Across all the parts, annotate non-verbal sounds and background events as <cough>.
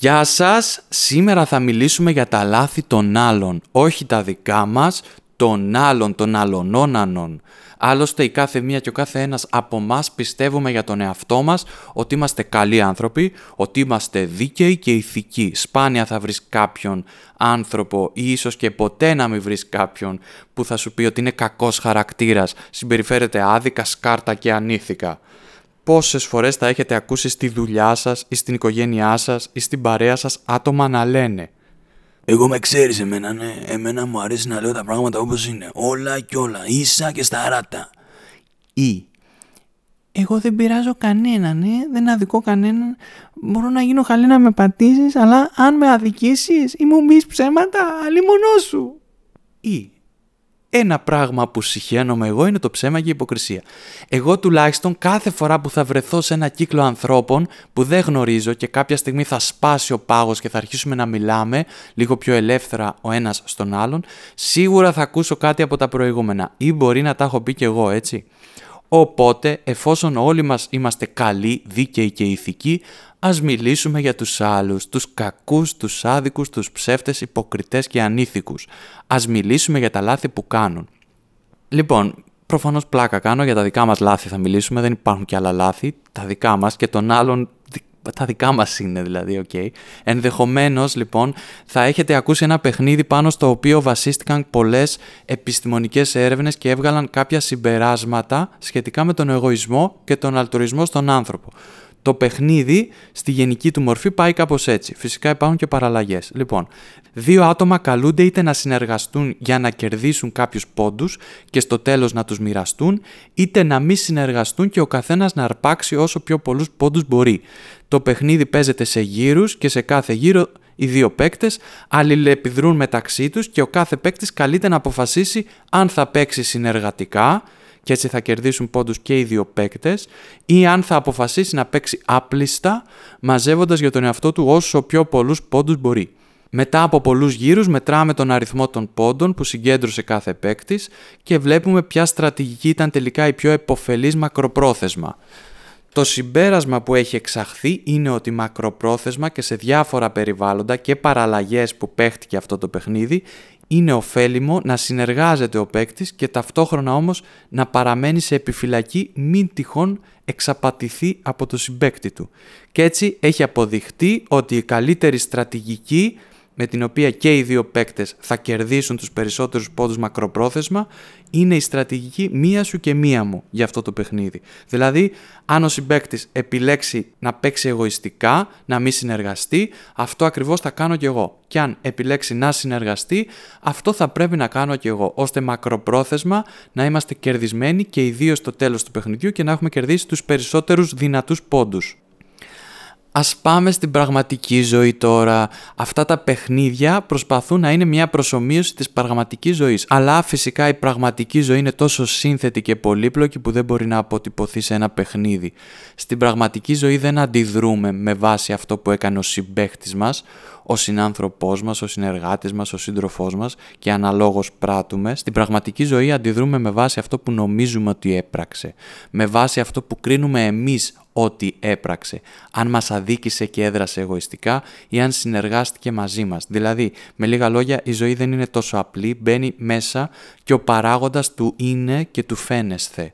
Γεια σας! Σήμερα θα μιλήσουμε για τα λάθη των άλλων, όχι τα δικά μας, των άλλων, των αλλονόνανων. Άλλωστε η κάθε μία και ο κάθε ένας από εμά πιστεύουμε για τον εαυτό μας ότι είμαστε καλοί άνθρωποι, ότι είμαστε δίκαιοι και ηθικοί. Σπάνια θα βρεις κάποιον άνθρωπο ή ίσως και ποτέ να μην βρεις κάποιον που θα σου πει ότι είναι κακός χαρακτήρας, συμπεριφέρεται άδικα, σκάρτα και ανήθικα πόσες φορές θα έχετε ακούσει στη δουλειά σας ή στην οικογένειά σας ή στην παρέα σας άτομα να λένε Εγώ με ξέρεις εμένα, ναι. Εμένα μου αρέσει να λέω τα πράγματα όπως είναι. Όλα και όλα. Ίσα και σταράτα. ή εγώ δεν πειράζω κανέναν, ναι. δεν αδικώ κανέναν. Μπορώ να γίνω χαλή να με πατήσεις, αλλά αν με αδικήσεις ή μου μπεις ψέματα, αλλή σου. Ή ένα πράγμα που συχαίνομαι εγώ είναι το ψέμα και η υποκρισία. Εγώ τουλάχιστον κάθε φορά που θα βρεθώ σε ένα κύκλο ανθρώπων που δεν γνωρίζω και κάποια στιγμή θα σπάσει ο πάγος και θα αρχίσουμε να μιλάμε λίγο πιο ελεύθερα ο ένας στον άλλον, σίγουρα θα ακούσω κάτι από τα προηγούμενα ή μπορεί να τα έχω πει κι εγώ έτσι. Οπότε, εφόσον όλοι μας είμαστε καλοί, δίκαιοι και ηθικοί, ας μιλήσουμε για τους άλλους, τους κακούς, τους άδικους, τους ψεύτες, υποκριτές και ανήθικους. Ας μιλήσουμε για τα λάθη που κάνουν. Λοιπόν, προφανώς πλάκα κάνω, για τα δικά μας λάθη θα μιλήσουμε, δεν υπάρχουν και άλλα λάθη, τα δικά μας και των άλλων τα δικά μας είναι δηλαδή, OK. Okay. Ενδεχομένως, λοιπόν, θα έχετε ακούσει ένα παιχνίδι πάνω στο οποίο βασίστηκαν πολλές επιστημονικές έρευνες και έβγαλαν κάποια συμπεράσματα σχετικά με τον εγωισμό και τον αλτρουισμό στον άνθρωπο. Το παιχνίδι στη γενική του μορφή πάει κάπως έτσι. Φυσικά υπάρχουν και παραλλαγές. Λοιπόν, δύο άτομα καλούνται είτε να συνεργαστούν για να κερδίσουν κάποιους πόντους και στο τέλος να τους μοιραστούν, είτε να μην συνεργαστούν και ο καθένας να αρπάξει όσο πιο πολλούς πόντους μπορεί. Το παιχνίδι παίζεται σε γύρους και σε κάθε γύρο οι δύο παίκτες αλληλεπιδρούν μεταξύ τους και ο κάθε παίκτης καλείται να αποφασίσει αν θα παίξει συνεργατικά και έτσι θα κερδίσουν πόντους και οι δύο παίκτες ή αν θα αποφασίσει να παίξει άπλιστα μαζεύοντας για τον εαυτό του όσο πιο πολλούς πόντους μπορεί. Μετά από πολλούς γύρους μετράμε τον αριθμό των πόντων που συγκέντρωσε κάθε παίκτης και βλέπουμε ποια στρατηγική ήταν τελικά η πιο επωφελής μακροπρόθεσμα. Το συμπέρασμα που έχει εξαχθεί είναι ότι μακροπρόθεσμα και σε διάφορα περιβάλλοντα και παραλλαγές που παίχτηκε αυτό το παιχνίδι είναι ωφέλιμο να συνεργάζεται ο παίκτης και ταυτόχρονα όμως να παραμένει σε επιφυλακή μην τυχόν εξαπατηθεί από το συμπέκτη του. Και έτσι έχει αποδειχτεί ότι η καλύτερη στρατηγική με την οποία και οι δύο παίκτες θα κερδίσουν τους περισσότερους πόντους μακροπρόθεσμα είναι η στρατηγική μία σου και μία μου για αυτό το παιχνίδι. Δηλαδή, αν ο συμπέκτης επιλέξει να παίξει εγωιστικά, να μην συνεργαστεί, αυτό ακριβώς θα κάνω κι εγώ. Και αν επιλέξει να συνεργαστεί, αυτό θα πρέπει να κάνω κι εγώ, ώστε μακροπρόθεσμα να είμαστε κερδισμένοι και ιδίω στο τέλος του παιχνιδιού και να έχουμε κερδίσει τους περισσότερους δυνατούς πόντους. Ας πάμε στην πραγματική ζωή τώρα. Αυτά τα παιχνίδια προσπαθούν να είναι μια προσωμείωση της πραγματικής ζωής. Αλλά φυσικά η πραγματική ζωή είναι τόσο σύνθετη και πολύπλοκη που δεν μπορεί να αποτυπωθεί σε ένα παιχνίδι. Στην πραγματική ζωή δεν αντιδρούμε με βάση αυτό που έκανε ο συμπαίχτης μας, ο συνάνθρωπός μας, ο συνεργάτης μας, ο σύντροφός μας και αναλόγως πράττουμε. Στην πραγματική ζωή αντιδρούμε με βάση αυτό που νομίζουμε ότι έπραξε. Με βάση αυτό που κρίνουμε εμείς ό,τι έπραξε, αν μας αδίκησε και έδρασε εγωιστικά ή αν συνεργάστηκε μαζί μας. Δηλαδή, με λίγα λόγια, η ζωή δεν είναι τόσο απλή, μπαίνει μέσα και ο παράγοντας του είναι και του φαίνεσθε.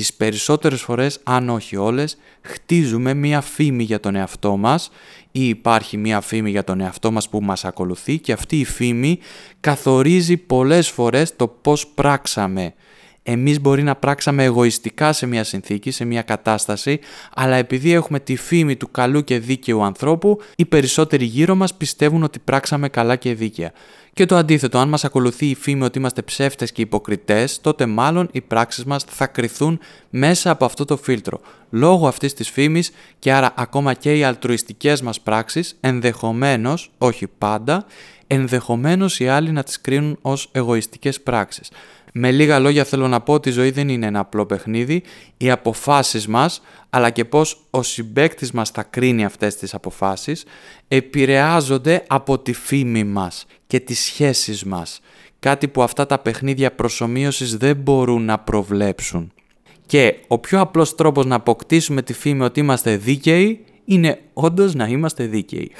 Τις περισσότερες φορές, αν όχι όλες, χτίζουμε μία φήμη για τον εαυτό μας ή υπάρχει μία φήμη για τον εαυτό μας που μας ακολουθεί και αυτή η φήμη καθορίζει πολλές φορές το πώς πράξαμε εμείς μπορεί να πράξαμε εγωιστικά σε μια συνθήκη, σε μια κατάσταση, αλλά επειδή έχουμε τη φήμη του καλού και δίκαιου ανθρώπου, οι περισσότεροι γύρω μας πιστεύουν ότι πράξαμε καλά και δίκαια. Και το αντίθετο, αν μας ακολουθεί η φήμη ότι είμαστε ψεύτες και υποκριτές, τότε μάλλον οι πράξεις μας θα κρυθούν μέσα από αυτό το φίλτρο. Λόγω αυτής της φήμης και άρα ακόμα και οι αλτρουιστικές μας πράξεις, ενδεχομένως, όχι πάντα, ενδεχομένως οι άλλοι να τις κρίνουν ως εγωιστικές πράξεις. Με λίγα λόγια θέλω να πω ότι η ζωή δεν είναι ένα απλό παιχνίδι, οι αποφάσεις μας, αλλά και πώς ο συμπέκτης μας θα κρίνει αυτές τις αποφάσεις, επηρεάζονται από τη φήμη μας και τις σχέσεις μας. Κάτι που αυτά τα παιχνίδια προσωμείωσης δεν μπορούν να προβλέψουν. Και ο πιο απλός τρόπος να αποκτήσουμε τη φήμη ότι είμαστε δίκαιοι είναι όντως να είμαστε δίκαιοι.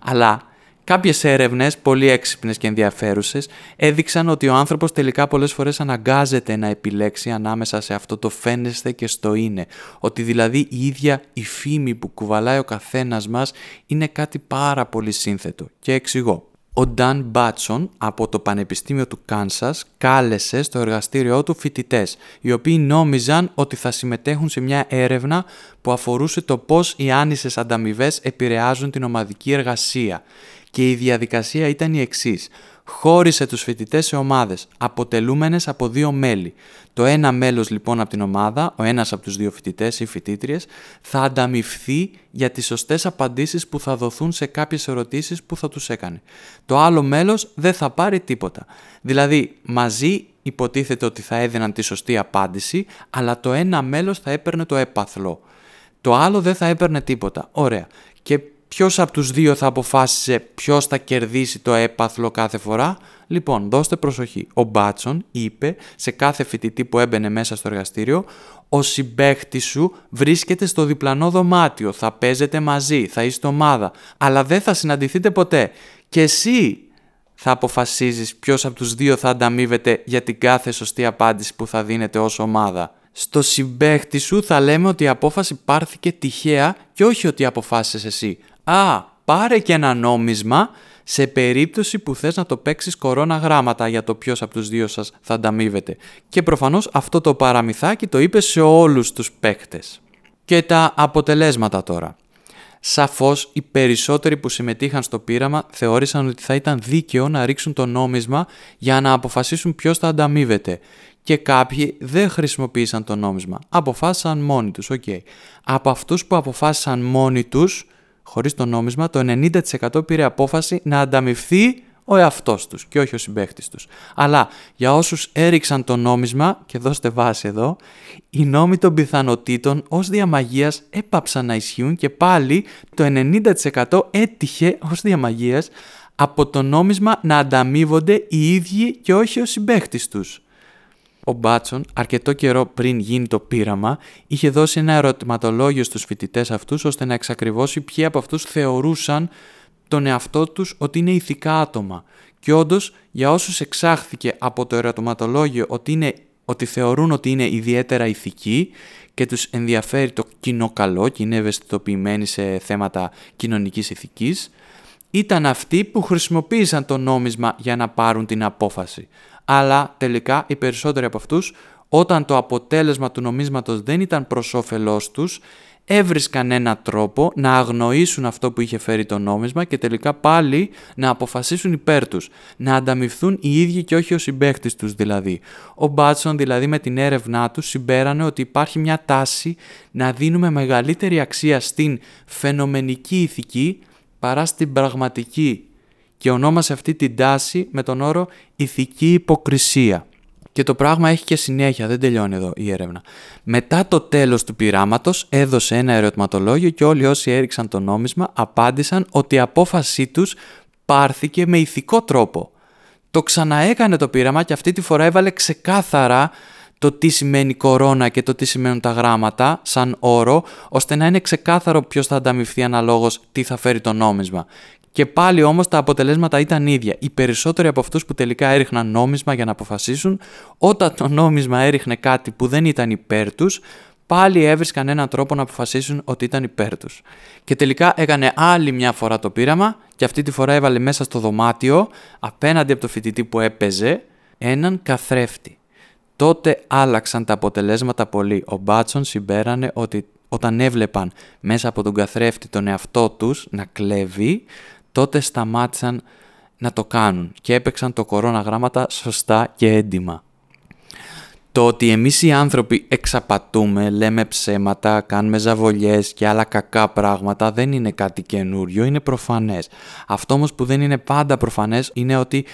Αλλά Κάποιες έρευνες, πολύ έξυπνες και ενδιαφέρουσες, έδειξαν ότι ο άνθρωπος τελικά πολλές φορές αναγκάζεται να επιλέξει ανάμεσα σε αυτό το φαίνεστε και στο είναι. Ότι δηλαδή η ίδια η φήμη που κουβαλάει ο καθένας μας είναι κάτι πάρα πολύ σύνθετο. Και εξηγώ. Ο Νταν Μπάτσον από το Πανεπιστήμιο του Κάνσας κάλεσε στο εργαστήριό του φοιτητές, οι οποίοι νόμιζαν ότι θα συμμετέχουν σε μια έρευνα που αφορούσε το πώς οι άνισες ανταμοιβές επηρεάζουν την ομαδική εργασία και η διαδικασία ήταν η εξής. Χώρισε τους φοιτητές σε ομάδες, αποτελούμενες από δύο μέλη. Το ένα μέλος λοιπόν από την ομάδα, ο ένας από τους δύο φοιτητές ή φοιτήτριες, θα ανταμυφθεί για τις σωστές απαντήσεις που θα δοθούν σε κάποιες ερωτήσεις που θα τους έκανε. Το άλλο μέλος δεν θα πάρει τίποτα. Δηλαδή, μαζί υποτίθεται ότι θα έδιναν τη σωστή απάντηση, αλλά το ένα μέλος θα έπαιρνε το έπαθλο. Το άλλο δεν θα έπαιρνε τίποτα. Ωραία. Και ποιος από τους δύο θα αποφάσισε ποιος θα κερδίσει το έπαθλο κάθε φορά; Λοιπόν, δώστε προσοχή. Ο Μπάτσον είπε σε κάθε φοιτητή που έμπαινε μέσα στο εργαστήριο «Ο συμπαίχτης σου βρίσκεται στο διπλανό δωμάτιο, θα παίζετε μαζί, θα είστε ομάδα, αλλά δεν θα συναντηθείτε ποτέ. Και εσύ θα αποφασίζεις ποιος από τους δύο θα ανταμείβεται για την κάθε σωστή απάντηση που θα δίνετε ως ομάδα. Στο συμπαίχτη σου θα λέμε ότι η απόφαση πάρθηκε τυχαία και όχι ότι αποφάσισες εσύ. Α, πάρε και ένα νόμισμα σε περίπτωση που θες να το παίξεις κορώνα γράμματα για το ποιος από τους δύο σας θα ανταμείβεται. Και προφανώς αυτό το παραμυθάκι το είπες σε όλους τους παίκτες. Και τα αποτελέσματα τώρα. Σαφώς οι περισσότεροι που συμμετείχαν στο πείραμα θεώρησαν ότι θα ήταν δίκαιο να ρίξουν το νόμισμα για να αποφασίσουν ποιος θα ανταμείβεται. Και κάποιοι δεν χρησιμοποίησαν το νόμισμα. Αποφάσισαν μόνοι τους, οκ. Από αυτούς που αποφάσισαν μόνοι τους, χωρίς το νόμισμα, το 90% πήρε απόφαση να ανταμυφθεί ο εαυτός τους και όχι ο συμπαίχτης τους. Αλλά για όσους έριξαν το νόμισμα, και δώστε βάση εδώ, οι νόμοι των πιθανότητων ως διαμαγείας έπαψαν να ισχύουν και πάλι το 90% έτυχε ως διαμαγείας από το νόμισμα να ανταμείβονται οι ίδιοι και όχι ο συμπαίχτης τους ο Μπάτσον, αρκετό καιρό πριν γίνει το πείραμα, είχε δώσει ένα ερωτηματολόγιο στους φοιτητές αυτούς ώστε να εξακριβώσει ποιοι από αυτούς θεωρούσαν τον εαυτό τους ότι είναι ηθικά άτομα. Και όντως, για όσους εξάχθηκε από το ερωτηματολόγιο ότι, είναι, ότι θεωρούν ότι είναι ιδιαίτερα ηθικοί και τους ενδιαφέρει το κοινό καλό και είναι ευαισθητοποιημένοι σε θέματα κοινωνικής ηθικής, ήταν αυτοί που χρησιμοποίησαν το νόμισμα για να πάρουν την απόφαση αλλά τελικά οι περισσότεροι από αυτούς όταν το αποτέλεσμα του νομίσματος δεν ήταν προς όφελός τους, έβρισκαν ένα τρόπο να αγνοήσουν αυτό που είχε φέρει το νόμισμα και τελικά πάλι να αποφασίσουν υπέρ τους, να ανταμυφθούν οι ίδιοι και όχι ο συμπαίχτης τους δηλαδή. Ο Μπάτσον δηλαδή με την έρευνά του συμπέρανε ότι υπάρχει μια τάση να δίνουμε μεγαλύτερη αξία στην φαινομενική ηθική παρά στην πραγματική και ονόμασε αυτή την τάση με τον όρο ηθική υποκρισία. Και το πράγμα έχει και συνέχεια, δεν τελειώνει εδώ η έρευνα. Μετά το τέλος του πειράματος έδωσε ένα ερωτηματολόγιο και όλοι όσοι έριξαν το νόμισμα απάντησαν ότι η απόφασή τους πάρθηκε με ηθικό τρόπο. Το ξαναέκανε το πείραμα και αυτή τη φορά έβαλε ξεκάθαρα το τι σημαίνει κορώνα και το τι σημαίνουν τα γράμματα σαν όρο, ώστε να είναι ξεκάθαρο ποιος θα ανταμυφθεί αναλόγως τι θα φέρει το νόμισμα. Και πάλι όμως τα αποτελέσματα ήταν ίδια. Οι περισσότεροι από αυτούς που τελικά έριχναν νόμισμα για να αποφασίσουν, όταν το νόμισμα έριχνε κάτι που δεν ήταν υπέρ τους, πάλι έβρισκαν έναν τρόπο να αποφασίσουν ότι ήταν υπέρ τους. Και τελικά έκανε άλλη μια φορά το πείραμα και αυτή τη φορά έβαλε μέσα στο δωμάτιο, απέναντι από το φοιτητή που έπαιζε, έναν καθρέφτη. Τότε άλλαξαν τα αποτελέσματα πολύ. Ο Μπάτσον συμπέρανε ότι όταν έβλεπαν μέσα από τον καθρέφτη τον εαυτό τους να κλέβει, τότε σταμάτησαν να το κάνουν και έπαιξαν το κορώνα γράμματα σωστά και έντιμα. Το ότι εμείς οι άνθρωποι εξαπατούμε, λέμε ψέματα, κάνουμε ζαβολιές και άλλα κακά πράγματα δεν είναι κάτι καινούριο, είναι προφανές. Αυτό όμως που δεν είναι πάντα προφανές είναι ότι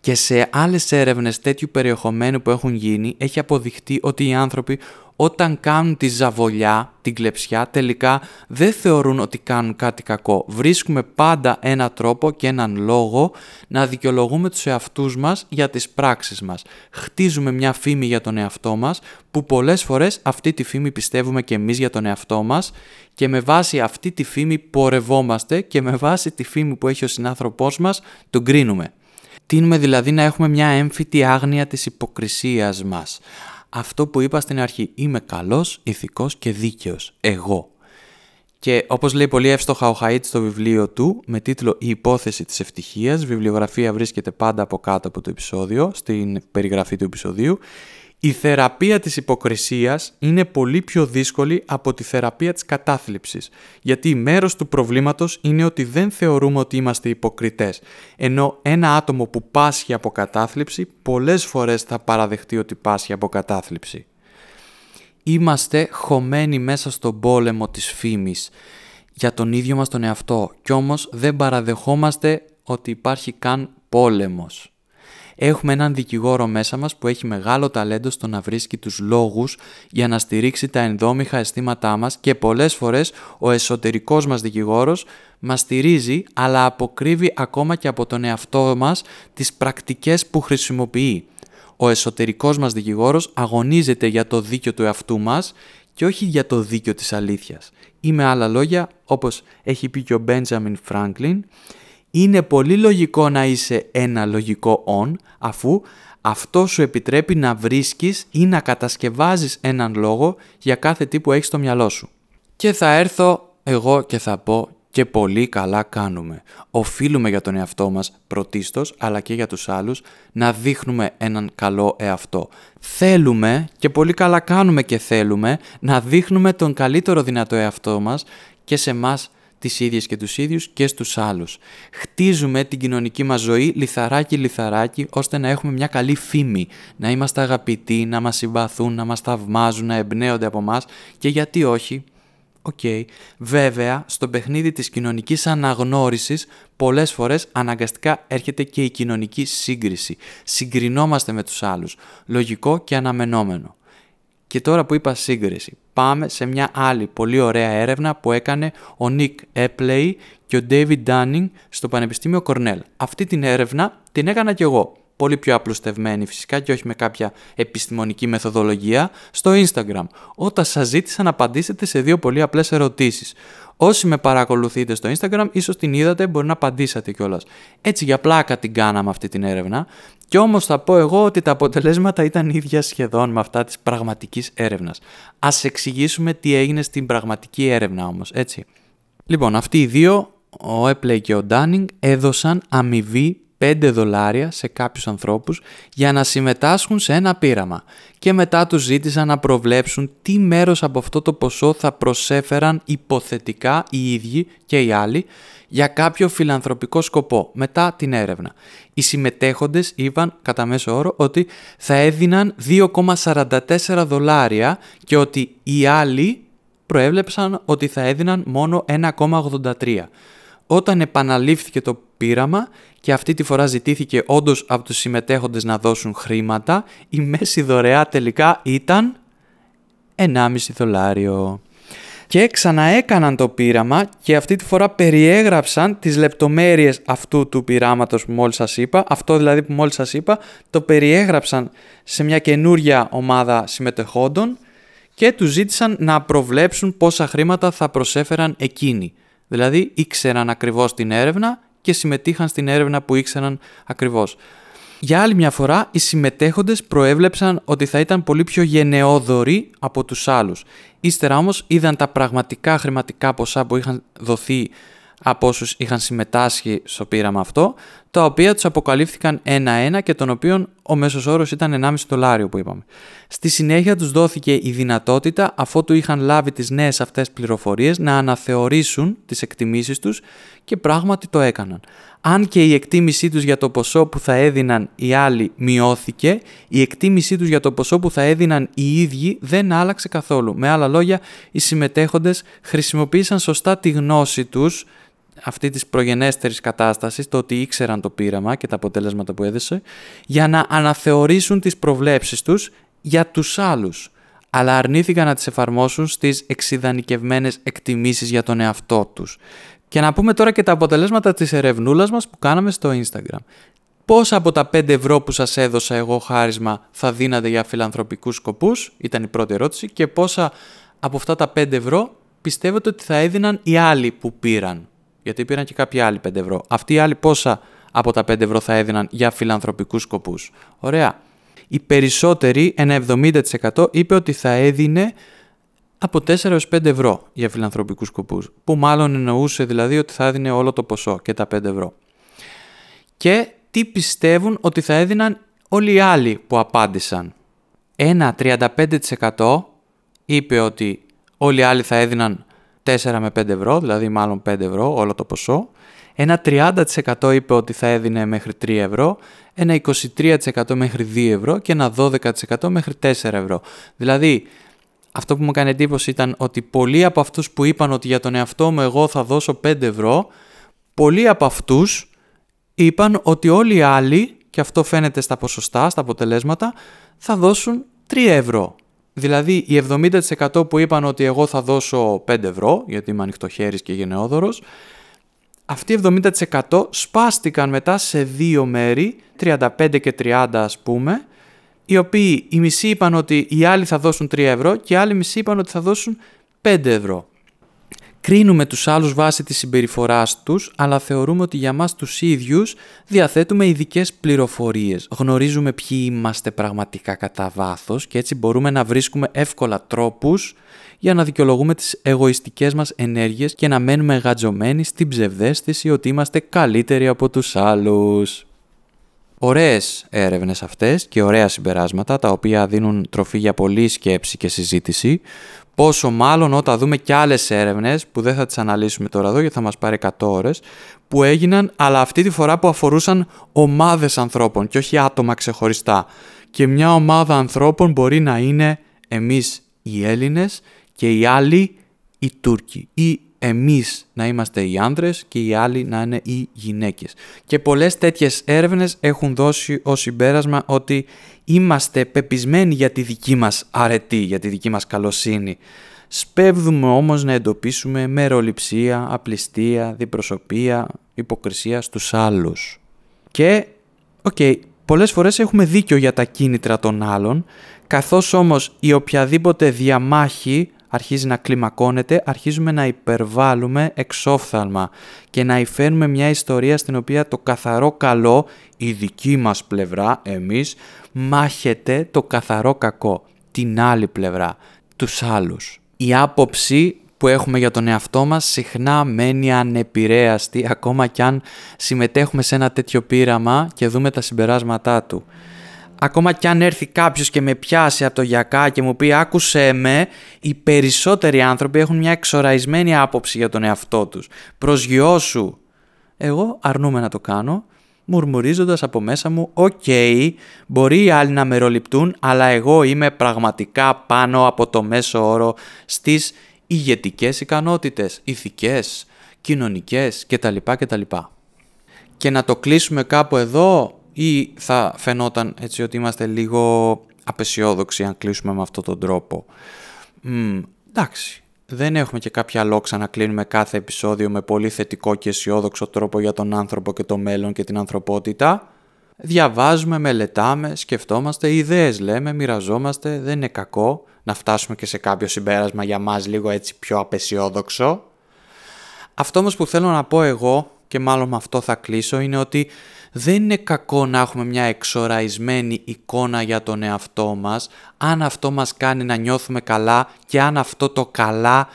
και σε άλλες έρευνες τέτοιου περιεχομένου που έχουν γίνει έχει αποδειχτεί ότι οι άνθρωποι όταν κάνουν τη ζαβολιά, την κλεψιά, τελικά δεν θεωρούν ότι κάνουν κάτι κακό. Βρίσκουμε πάντα ένα τρόπο και έναν λόγο να δικαιολογούμε τους εαυτούς μας για τις πράξεις μας. Χτίζουμε μια φήμη για τον εαυτό μας που πολλές φορές αυτή τη φήμη πιστεύουμε και εμείς για τον εαυτό μας και με βάση αυτή τη φήμη πορευόμαστε και με βάση τη φήμη που έχει ο συνάνθρωπός μας τον κρίνουμε. Τίνουμε δηλαδή να έχουμε μια έμφυτη άγνοια της υποκρισίας μας αυτό που είπα στην αρχή. Είμαι καλός, ηθικός και δίκαιος. Εγώ. Και όπως λέει πολύ εύστοχα ο Χαΐτ στο βιβλίο του, με τίτλο «Η υπόθεση της ευτυχίας», βιβλιογραφία βρίσκεται πάντα από κάτω από το επεισόδιο, στην περιγραφή του επεισοδίου, η θεραπεία της υποκρισίας είναι πολύ πιο δύσκολη από τη θεραπεία της κατάθλιψης, γιατί μέρος του προβλήματος είναι ότι δεν θεωρούμε ότι είμαστε υποκριτές, ενώ ένα άτομο που πάσχει από κατάθλιψη πολλές φορές θα παραδεχτεί ότι πάσχει από κατάθλιψη. Είμαστε χωμένοι μέσα στον πόλεμο της φήμης για τον ίδιο μας τον εαυτό κι όμως δεν παραδεχόμαστε ότι υπάρχει καν πόλεμος. Έχουμε έναν δικηγόρο μέσα μας που έχει μεγάλο ταλέντο στο να βρίσκει τους λόγους για να στηρίξει τα ενδόμηχα αισθήματά μας και πολλές φορές ο εσωτερικός μας δικηγόρος μας στηρίζει αλλά αποκρύβει ακόμα και από τον εαυτό μας τις πρακτικές που χρησιμοποιεί. Ο εσωτερικός μας δικηγόρος αγωνίζεται για το δίκιο του εαυτού μας και όχι για το δίκιο της αλήθειας. Ή με άλλα λόγια, όπως έχει πει και ο Μπέντζαμιν Φράγκλιν, είναι πολύ λογικό να είσαι ένα λογικό on αφού αυτό σου επιτρέπει να βρίσκεις ή να κατασκευάζεις έναν λόγο για κάθε τι που έχεις στο μυαλό σου. Και θα έρθω εγώ και θα πω και πολύ καλά κάνουμε. Οφείλουμε για τον εαυτό μας πρωτίστως, αλλά και για τους άλλους, να δείχνουμε έναν καλό εαυτό. Θέλουμε και πολύ καλά κάνουμε και θέλουμε να δείχνουμε τον καλύτερο δυνατό εαυτό μας και σε μας τις ίδιες και τους ίδιους και στους άλλους. Χτίζουμε την κοινωνική μας ζωή λιθαράκι λιθαράκι ώστε να έχουμε μια καλή φήμη, να είμαστε αγαπητοί, να μας συμπαθούν, να μας θαυμάζουν, να εμπνέονται από μας και γιατί όχι; OK. Okay. Βέβαια, στο παιχνίδι της κοινωνικής αναγνώρισης πολλές φορές αναγκαστικά έρχεται και η κοινωνική σύγκριση. Συγκρινόμαστε με τους άλλους. Λογικό και αναμενόμενο. Και τώρα που είπα σύγκριση, πάμε σε μια άλλη πολύ ωραία έρευνα που έκανε ο Nick Epley και ο David Dunning στο Πανεπιστήμιο Cornell. Αυτή την έρευνα την έκανα κι εγώ. Πολύ πιο απλουστευμένη φυσικά και όχι με κάποια επιστημονική μεθοδολογία στο Instagram. Όταν σας ζήτησα να απαντήσετε σε δύο πολύ απλές ερωτήσεις. Όσοι με παρακολουθείτε στο Instagram, ίσως την είδατε, μπορεί να απαντήσατε κιόλας. Έτσι για πλάκα την κάναμε αυτή την έρευνα κι όμως θα πω εγώ ότι τα αποτελέσματα ήταν ίδια σχεδόν με αυτά της πραγματικής έρευνας. Ας εξηγήσουμε τι έγινε στην πραγματική έρευνα όμως, έτσι. Λοιπόν, αυτοί οι δύο, ο Έπλεϊ και ο Ντάνινγκ, έδωσαν αμοιβή 5 δολάρια σε κάποιους ανθρώπους για να συμμετάσχουν σε ένα πείραμα και μετά τους ζήτησαν να προβλέψουν τι μέρος από αυτό το ποσό θα προσέφεραν υποθετικά οι ίδιοι και οι άλλοι για κάποιο φιλανθρωπικό σκοπό μετά την έρευνα. Οι συμμετέχοντες είπαν κατά μέσο όρο ότι θα έδιναν 2,44 δολάρια και ότι οι άλλοι προέβλεψαν ότι θα έδιναν μόνο 1,83. Όταν επαναλήφθηκε το πείραμα και αυτή τη φορά ζητήθηκε όντως από τους συμμετέχοντες να δώσουν χρήματα, η μέση δωρεά τελικά ήταν 1,5 δολάριο και ξαναέκαναν το πείραμα και αυτή τη φορά περιέγραψαν τις λεπτομέρειες αυτού του πειράματος που μόλις σας είπα, αυτό δηλαδή που μόλις σας είπα, το περιέγραψαν σε μια καινούρια ομάδα συμμετεχόντων και τους ζήτησαν να προβλέψουν πόσα χρήματα θα προσέφεραν εκείνοι. Δηλαδή ήξεραν ακριβώς την έρευνα και συμμετείχαν στην έρευνα που ήξεραν ακριβώς. Για άλλη μια φορά, οι συμμετέχοντες προέβλεψαν ότι θα ήταν πολύ πιο γενναιόδοροι από τους άλλους. Ύστερα όμως είδαν τα πραγματικά χρηματικά ποσά που είχαν δοθεί από όσους είχαν συμμετάσχει στο πείραμα αυτό, τα οποία τους αποκαλύφθηκαν ένα-ένα και των οποίων ο μέσος όρος ήταν 1,5 δολάριο που είπαμε. Στη συνέχεια τους δόθηκε η δυνατότητα, αφότου είχαν λάβει τις νέες αυτές πληροφορίες, να αναθεωρήσουν τις εκτιμήσεις τους και πράγματι το έκαναν. Αν και η εκτίμησή τους για το ποσό που θα έδιναν οι άλλοι μειώθηκε, η εκτίμησή τους για το ποσό που θα έδιναν οι ίδιοι δεν άλλαξε καθόλου. Με άλλα λόγια, οι συμμετέχοντες χρησιμοποίησαν σωστά τη γνώση τους αυτή της προγενέστερης κατάστασης, το ότι ήξεραν το πείραμα και τα αποτέλεσματα που έδεσε, για να αναθεωρήσουν τις προβλέψεις τους για τους άλλους. αλλά αρνήθηκαν να τις εφαρμόσουν στις εξειδανικευμένες εκτιμήσεις για τον εαυτό τους. Και να πούμε τώρα και τα αποτελέσματα της ερευνούλας μας που κάναμε στο Instagram. Πόσα από τα 5 ευρώ που σας έδωσα εγώ χάρισμα θα δίνατε για φιλανθρωπικούς σκοπούς, ήταν η πρώτη ερώτηση, και πόσα από αυτά τα 5 ευρώ πιστεύετε ότι θα έδιναν οι άλλοι που πήραν; Γιατί πήραν και κάποιοι άλλοι 5 ευρώ. Αυτοί οι άλλοι πόσα από τα 5 ευρώ θα έδιναν για φιλανθρωπικούς σκοπούς. Ωραία. Οι περισσότεροι, ένα 70% είπε ότι θα έδινε από 4 έως 5 ευρώ για φιλανθρωπικούς σκοπούς. Που μάλλον εννοούσε δηλαδή ότι θα έδινε όλο το ποσό και τα 5 ευρώ. Και τι πιστεύουν ότι θα έδιναν όλοι οι άλλοι που απάντησαν. Ένα 35% είπε ότι όλοι οι άλλοι θα έδιναν 4 με 5 ευρώ, δηλαδή μάλλον 5 ευρώ όλο το ποσό. Ένα 30% είπε ότι θα έδινε μέχρι 3 ευρώ, ένα 23% μέχρι 2 ευρώ και ένα 12% μέχρι 4 ευρώ. Δηλαδή, αυτό που μου έκανε εντύπωση ήταν ότι πολλοί από αυτούς που είπαν ότι για τον εαυτό μου εγώ θα δώσω 5 ευρώ, πολλοί από αυτούς είπαν ότι όλοι οι άλλοι, και αυτό φαίνεται στα ποσοστά, στα αποτελέσματα, θα δώσουν 3 ευρώ. Δηλαδή οι 70% που είπαν ότι εγώ θα δώσω 5 ευρώ, γιατί είμαι ανοιχτοχέρης και γενναιόδωρος, αυτοί οι 70% σπάστηκαν μετά σε δύο μέρη, 35 και 30 ας πούμε, οι οποίοι οι μισοί είπαν ότι οι άλλοι θα δώσουν 3 ευρώ και οι άλλοι μισοί είπαν ότι θα δώσουν 5 ευρώ. Κρίνουμε τους άλλους βάσει της συμπεριφοράς τους, αλλά θεωρούμε ότι για μας τους ίδιους διαθέτουμε ειδικές πληροφορίες. Γνωρίζουμε ποιοι είμαστε πραγματικά κατά βάθος και έτσι μπορούμε να βρίσκουμε εύκολα τρόπους για να δικαιολογούμε τις εγωιστικές μας ενέργειες και να μένουμε γατζωμένοι στην ψευδέστηση ότι είμαστε καλύτεροι από τους άλλους. Ωραίες έρευνες αυτές και ωραία συμπεράσματα τα οποία δίνουν τροφή για πολλή σκέψη και συζήτηση Πόσο μάλλον όταν δούμε και άλλες έρευνες που δεν θα τις αναλύσουμε τώρα εδώ γιατί θα μας πάρει 100 ώρες που έγιναν αλλά αυτή τη φορά που αφορούσαν ομάδες ανθρώπων και όχι άτομα ξεχωριστά. Και μια ομάδα ανθρώπων μπορεί να είναι εμείς οι Έλληνες και οι άλλοι οι Τούρκοι ή εμείς να είμαστε οι άνδρες και οι άλλοι να είναι οι γυναίκες. Και πολλές τέτοιες έρευνες έχουν δώσει ως συμπέρασμα ότι είμαστε πεπεισμένοι για τη δική μας αρετή, για τη δική μας καλοσύνη. Σπεύδουμε όμως να εντοπίσουμε μεροληψία, απληστία, διπροσωπία, υποκρισία στους άλλους. Και, OK, okay, πολλές φορές έχουμε δίκιο για τα κίνητρα των άλλων, καθώς όμως η οποιαδήποτε διαμάχη αρχίζει να κλιμακώνεται, αρχίζουμε να υπερβάλλουμε εξόφθαλμα και να υφαίνουμε μια ιστορία στην οποία το καθαρό καλό, η δική μας πλευρά, εμείς, μάχεται το καθαρό κακό, την άλλη πλευρά, τους άλλους. Η άποψη που έχουμε για τον εαυτό μας συχνά μένει ανεπηρέαστη ακόμα κι αν συμμετέχουμε σε ένα τέτοιο πείραμα και δούμε τα συμπεράσματά του ακόμα κι αν έρθει κάποιος και με πιάσει από το γιακά και μου πει άκουσέ με, οι περισσότεροι άνθρωποι έχουν μια εξοραϊσμένη άποψη για τον εαυτό τους. Προσγειώσου. Εγώ αρνούμαι να το κάνω, μουρμουρίζοντας από μέσα μου «OK, μπορεί οι άλλοι να μεροληπτούν, αλλά εγώ είμαι πραγματικά πάνω από το μέσο όρο στις ηγετικές ικανότητες, ηθικές, κοινωνικές κτλ. κτλ. Και να το κλείσουμε κάπου εδώ, ή θα φαινόταν έτσι ότι είμαστε λίγο απαισιόδοξοι αν κλείσουμε με αυτόν τον τρόπο. Μ, εντάξει, δεν έχουμε και κάποια λόξα να κλείνουμε κάθε επεισόδιο με πολύ θετικό και αισιόδοξο τρόπο για τον άνθρωπο και το μέλλον και την ανθρωπότητα. Διαβάζουμε, μελετάμε, σκεφτόμαστε, ιδέες λέμε, μοιραζόμαστε, δεν είναι κακό να φτάσουμε και σε κάποιο συμπέρασμα για μας λίγο έτσι πιο απεσιόδοξο. Αυτό όμως που θέλω να πω εγώ και μάλλον με αυτό θα κλείσω είναι ότι δεν είναι κακό να έχουμε μια εξοραϊσμένη εικόνα για τον εαυτό μας, αν αυτό μας κάνει να νιώθουμε καλά και αν αυτό το καλά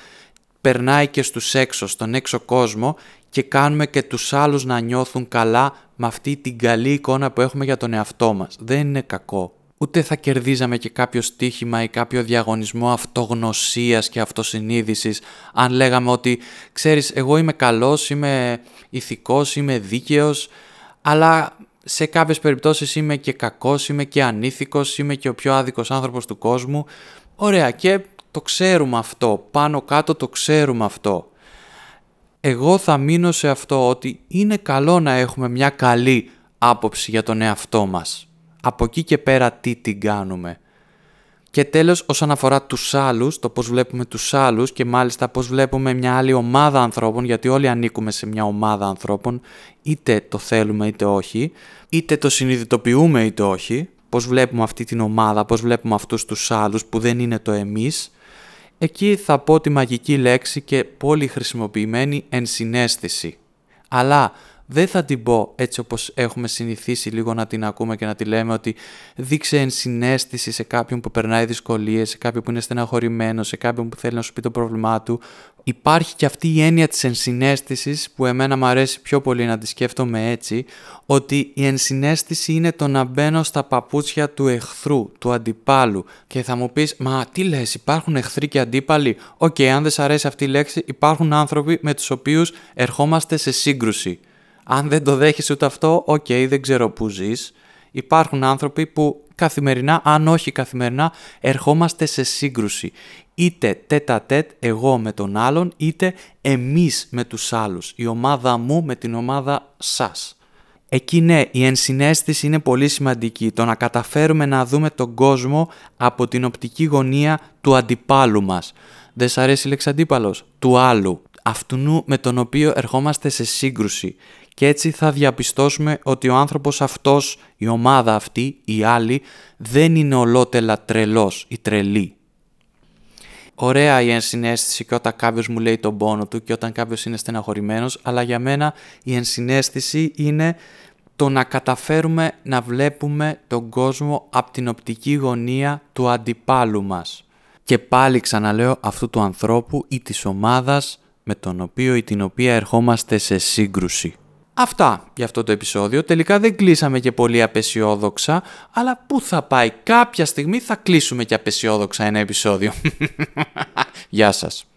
περνάει και στους έξω, στον έξω κόσμο και κάνουμε και τους άλλους να νιώθουν καλά με αυτή την καλή εικόνα που έχουμε για τον εαυτό μας. Δεν είναι κακό. Ούτε θα κερδίζαμε και κάποιο στοίχημα ή κάποιο διαγωνισμό αυτογνωσίας και αυτοσυνείδησης αν λέγαμε ότι ξέρεις εγώ είμαι καλός, είμαι ηθικός, είμαι δίκαιος αλλά σε κάποιες περιπτώσεις είμαι και κακός, είμαι και ανήθικος, είμαι και ο πιο άδικος άνθρωπος του κόσμου. Ωραία και το ξέρουμε αυτό, πάνω κάτω το ξέρουμε αυτό. Εγώ θα μείνω σε αυτό ότι είναι καλό να έχουμε μια καλή άποψη για τον εαυτό μας. Από εκεί και πέρα τι την κάνουμε. Και τέλος όσον αφορά τους άλλους, το πώς βλέπουμε τους άλλους και μάλιστα πώς βλέπουμε μια άλλη ομάδα ανθρώπων, γιατί όλοι ανήκουμε σε μια ομάδα ανθρώπων, είτε το θέλουμε είτε όχι, είτε το συνειδητοποιούμε είτε όχι, πώς βλέπουμε αυτή την ομάδα, πώς βλέπουμε αυτούς τους άλλους που δεν είναι το εμείς, εκεί θα πω τη μαγική λέξη και πολύ χρησιμοποιημένη ενσυναίσθηση. Αλλά δεν θα την πω έτσι όπως έχουμε συνηθίσει λίγο να την ακούμε και να τη λέμε ότι δείξε ενσυναίσθηση σε κάποιον που περνάει δυσκολίες, σε κάποιον που είναι στεναχωρημένος, σε κάποιον που θέλει να σου πει το πρόβλημά του. Υπάρχει και αυτή η έννοια της ενσυναίσθησης που εμένα μου αρέσει πιο πολύ να τη σκέφτομαι έτσι, ότι η ενσυναίσθηση είναι το να μπαίνω στα παπούτσια του εχθρού, του αντιπάλου και θα μου πεις «Μα τι λες, υπάρχουν εχθροί και αντίπαλοι» OK, okay, αν δεν σ' αρέσει αυτή η λέξη, υπάρχουν άνθρωποι με τους οποίους ερχόμαστε σε σύγκρουση. Αν δεν το δέχεσαι ούτε αυτό, OK, okay, δεν ξέρω πού ζεις. Υπάρχουν άνθρωποι που καθημερινά, αν όχι καθημερινά, ερχόμαστε σε σύγκρουση. Είτε τέτα τέτ εγώ με τον άλλον, είτε εμείς με τους άλλους. Η ομάδα μου με την ομάδα σας. Εκεί ναι, η ενσυναίσθηση είναι πολύ σημαντική. Το να καταφέρουμε να δούμε τον κόσμο από την οπτική γωνία του αντιπάλου μας. Δεν σ' αρέσει η λέξη αντίπαλος; Του άλλου. Αυτού με τον οποίο ερχόμαστε σε σύγκρουση και έτσι θα διαπιστώσουμε ότι ο άνθρωπος αυτός, η ομάδα αυτή, η άλλη, δεν είναι ολότελα τρελός ή τρελή. Ωραία η ενσυναίσθηση και όταν κάποιος μου λέει τον πόνο του και όταν κάποιος είναι στεναχωρημένος, αλλά για μένα η ενσυναίσθηση είναι το να καταφέρουμε να βλέπουμε τον κόσμο από την οπτική γωνία του αντιπάλου μας. Και πάλι ξαναλέω αυτού του ανθρώπου ή της ομάδας με τον οποίο ή την οποία ερχόμαστε σε σύγκρουση. Αυτά για αυτό το επεισόδιο. Τελικά δεν κλείσαμε και πολύ απεσιόδοξα, αλλά πού θα πάει; Κάποια στιγμή θα κλείσουμε και απεσιόδοξα ένα επεισόδιο. <laughs> Γεια σας.